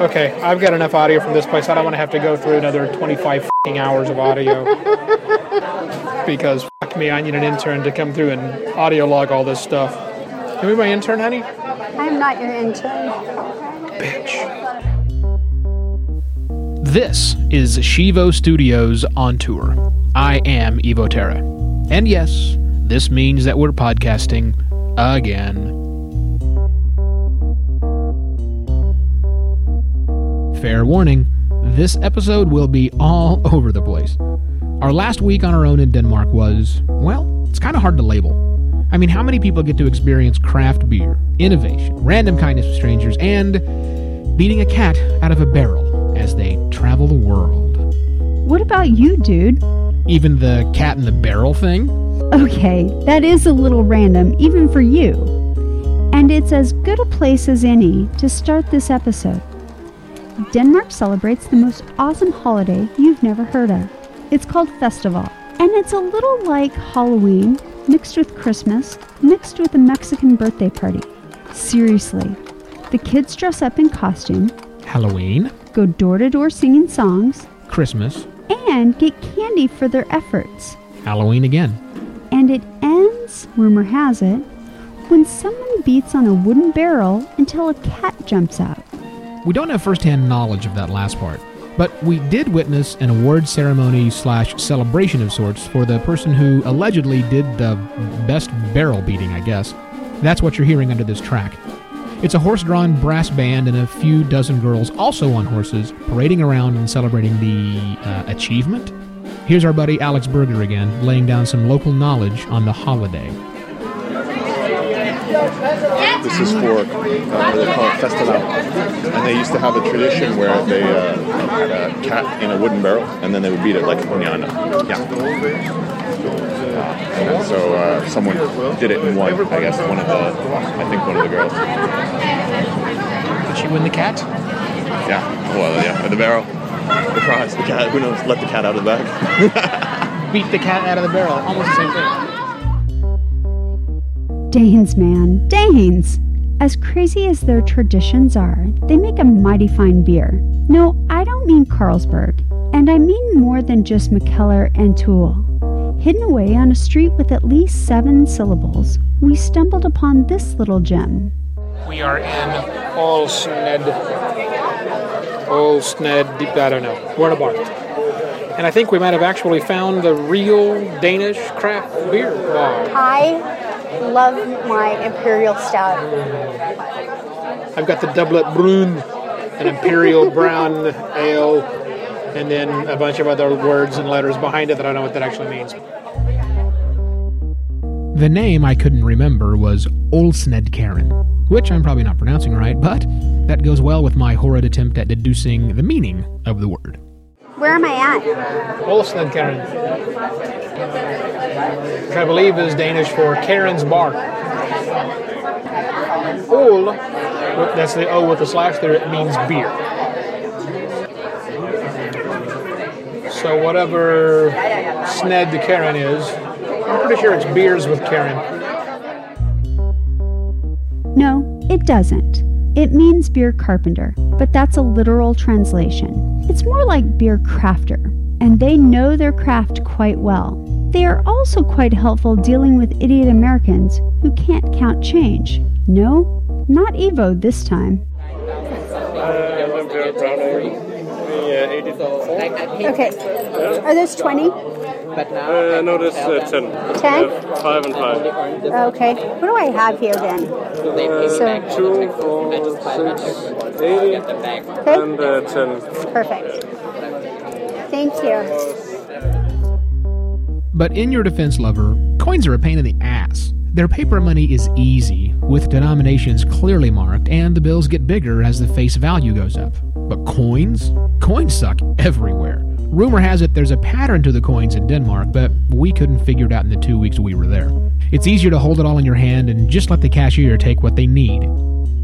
Okay, I've got enough audio from this place. I don't want to have to go through another 25 fing hours of audio. because fuck me, I need an intern to come through and audio log all this stuff. Can we be my intern, honey? I'm not your intern. Bitch. This is Shivo Studios on tour. I am Evo Terra. And yes, this means that we're podcasting again. Fair warning, this episode will be all over the place. Our last week on our own in Denmark was, well, it's kind of hard to label. I mean, how many people get to experience craft beer, innovation, random kindness with strangers, and beating a cat out of a barrel as they travel the world? What about you, dude? Even the cat in the barrel thing? Okay, that is a little random, even for you. And it's as good a place as any to start this episode. Denmark celebrates the most awesome holiday you've never heard of. It's called Fastelavn, and it's a little like Halloween mixed with Christmas, mixed with a Mexican birthday party. Seriously, the kids dress up in costume, Halloween, go door to door singing songs, Christmas, and get candy for their efforts. Halloween again. And it ends, rumor has it, when someone beats on a wooden barrel until a cat jumps out. We don't have firsthand knowledge of that last part, but we did witness an award ceremony slash celebration of sorts for the person who allegedly did the best barrel beating, I guess. That's what you're hearing under this track. It's a horse drawn brass band and a few dozen girls, also on horses, parading around and celebrating the uh, achievement. Here's our buddy Alex Berger again, laying down some local knowledge on the holiday. This is for, uh, they call it Fastelavn. And they used to have a tradition where they uh, had a cat in a wooden barrel and then they would beat it like a ponyana. Yeah. Uh, and so uh, someone did it and won, I guess, one of the, I think one of the girls. Did she win the cat? Yeah, well, yeah, the barrel. The prize, the cat, who knows, let the cat out of the bag. Beat the cat out of the barrel. Almost the same thing. Danes, man, Danes! As crazy as their traditions are, they make a mighty fine beer. No, I don't mean Carlsberg, and I mean more than just Mikkeller and To Øl. Hidden away on a street with at least seven syllables, we stumbled upon this little gem. We are in Olsned. Olsned, I don't know. We're in a bar. And I think we might have actually found the real Danish craft beer bar. I love my imperial stout. I've got the doublet brune, an imperial brown ale, and then a bunch of other words and letters behind it that I don't know what that actually means. The name I couldn't remember was Olsned Karen, which I'm probably not pronouncing right, but that goes well with my horrid attempt at deducing the meaning of the word. Where am I at? Olsned Karen. Which I believe is Danish for Karen's Bar. Ol, that's the O with the slash there, it means beer. So whatever Sned the Karen is, I'm pretty sure it's beers with Karen. No, it doesn't. It means beer carpenter, but that's a literal translation. It's more like beer crafter, and they know their craft quite well. They are also quite helpful dealing with idiot Americans who can't count change. No, not Evo this time. Okay. Are those 20? Uh, no, this uh, 10. 10? Uh, 5 and 5. Okay. What do I have here then? So, 2, 4, 6, 80, and uh, 10. perfect. Thank you. But in your defense, lover, coins are a pain in the ass. Their paper money is easy, with denominations clearly marked, and the bills get bigger as the face value goes up. But coins? Coins suck everywhere. Rumor has it there's a pattern to the coins in Denmark, but we couldn't figure it out in the two weeks we were there. It's easier to hold it all in your hand and just let the cashier take what they need.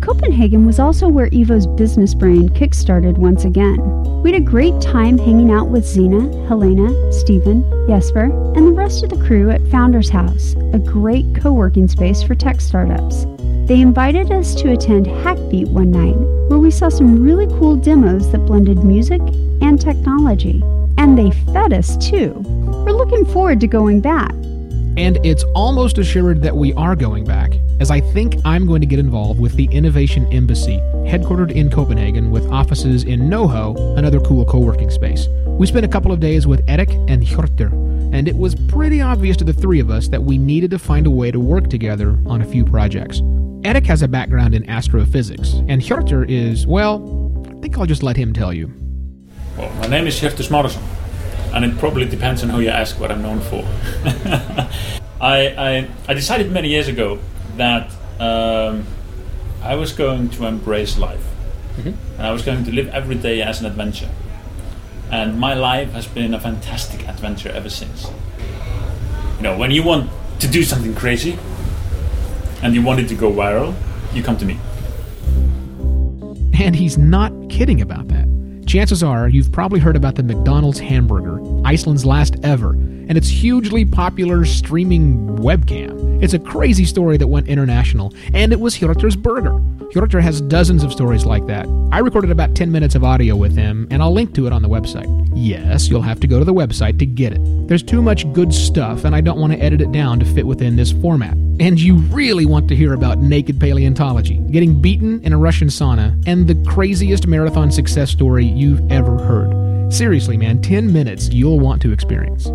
Copenhagen was also where Evo's business brain kickstarted once again. We had a great time hanging out with Zena, Helena, Stephen, Jesper, and the rest of the crew at Founders House, a great co working space for tech startups. they invited us to attend Hackbeat one night, where we saw some really cool demos that blended music and technology. And they fed us too. We're looking forward to going back. And it's almost assured that we are going back, as I think I'm going to get involved with the Innovation Embassy, headquartered in Copenhagen with offices in NoHo, another cool co working space. We spent a couple of days with Erik and Hjörtur, and it was pretty obvious to the three of us that we needed to find a way to work together on a few projects. Erik has a background in astrophysics, and Hjörtur is, well, I think I'll just let him tell you. Well, my name is Hjörtur Smárason and it probably depends on who you ask what I'm known for. I, I, I, decided many years ago that um, I was going to embrace life. Mm-hmm. And I was going to live every day as an adventure. And my life has been a fantastic adventure ever since. You know, when you want to do something crazy and you want it to go viral, you come to me. And he's not kidding about that. Chances are you've probably heard about the McDonald's hamburger, Iceland's last ever, and its hugely popular streaming webcam. It's a crazy story that went international, and it was Hjörtur's burger. Hjörtur has dozens of stories like that. I recorded about 10 minutes of audio with him, and I'll link to it on the website. Yes, you'll have to go to the website to get it. There's too much good stuff, and I don't want to edit it down to fit within this format. And you really want to hear about naked paleontology, getting beaten in a Russian sauna, and the craziest marathon success story you've ever heard. Seriously, man, 10 minutes you'll want to experience.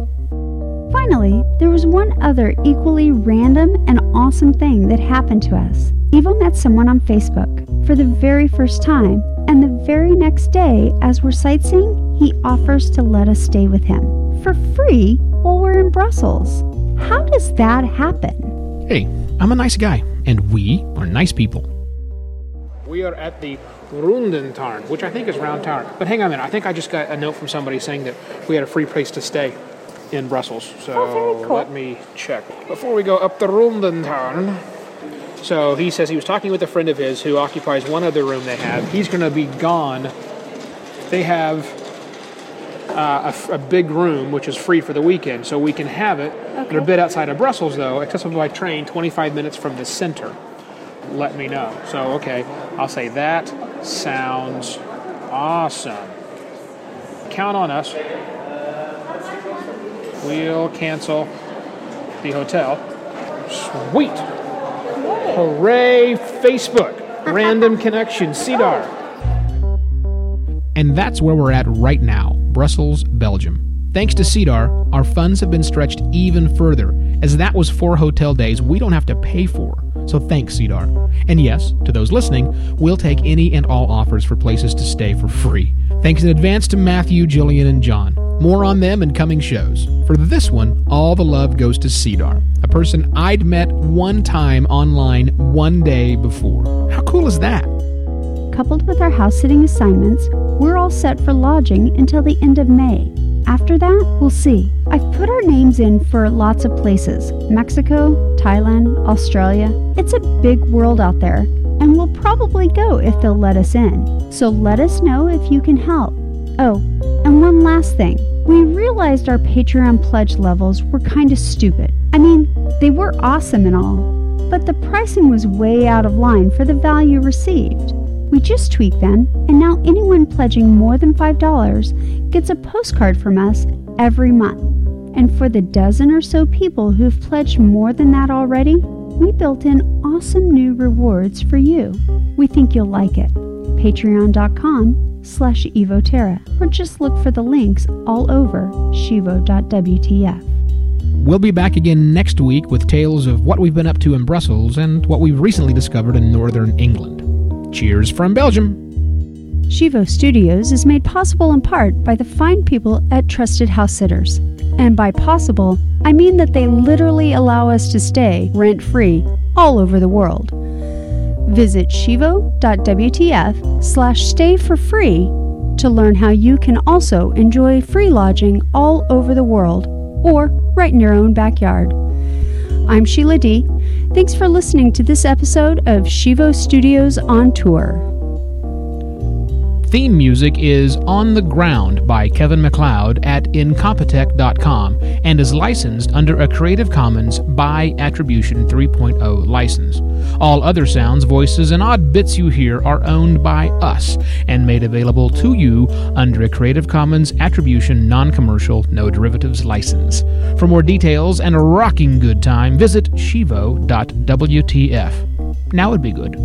Finally, there was one other equally random and awesome thing that happened to us. Evo met someone on Facebook for the very first time, and the very next day, as we're sightseeing, he offers to let us stay with him for free while we're in Brussels. How does that happen? Hey, I'm a nice guy, and we are nice people. We are at the Rundetårn, which I think is Round Tower. But hang on a minute, I think I just got a note from somebody saying that we had a free place to stay in Brussels. So oh, cool. let me check. Before we go up the Rundetårn, so he says he was talking with a friend of his who occupies one other room they have. He's going to be gone. They have uh, a, a, big room which is free for the weekend, so we can have it. Okay. They're a bit outside of Brussels, though, accessible by train, 25 minutes from the center. Let me know. So, okay, I'll say that sounds awesome. Count on us. We'll cancel the hotel. Sweet. Hooray, Facebook. Random connection, Cedar. And that's where we're at right now Brussels, Belgium. Thanks to Cedar, our funds have been stretched even further, as that was four hotel days we don't have to pay for. So thanks, Cedar. And yes, to those listening, we'll take any and all offers for places to stay for free. Thanks in advance to Matthew, Jillian, and John. More on them in coming shows. For this one, all the love goes to Cedar, a person I'd met one time online one day before. How cool is that? Coupled with our house sitting assignments, we're all set for lodging until the end of May. After that, we'll see. I've put our names in for lots of places Mexico, Thailand, Australia. It's a big world out there, and we'll probably go if they'll let us in. So let us know if you can help. Oh, and one last thing. We realized our Patreon pledge levels were kind of stupid. I mean, they were awesome and all, but the pricing was way out of line for the value received. We just tweaked them, and now anyone pledging more than $5 gets a postcard from us every month. And for the dozen or so people who've pledged more than that already, we built in awesome new rewards for you. We think you'll like it. Patreon.com slash Evoterra, or just look for the links all over shivo.wtf. We'll be back again next week with tales of what we've been up to in Brussels and what we've recently discovered in northern England. Cheers from Belgium. Shivo Studios is made possible in part by the fine people at Trusted House Sitters. And by possible, I mean that they literally allow us to stay rent free all over the world. Visit shivo.wtf slash stay for free to learn how you can also enjoy free lodging all over the world or right in your own backyard. I'm Sheila D. Thanks for listening to this episode of Shivo Studios on Tour. Theme music is On the Ground by Kevin MacLeod at Incompetech.com and is licensed under a Creative Commons by Attribution 3.0 license. All other sounds, voices, and odd bits you hear are owned by us and made available to you under a Creative Commons Attribution Non Commercial No Derivatives license. For more details and a rocking good time, visit shivo.wtf. Now would be good.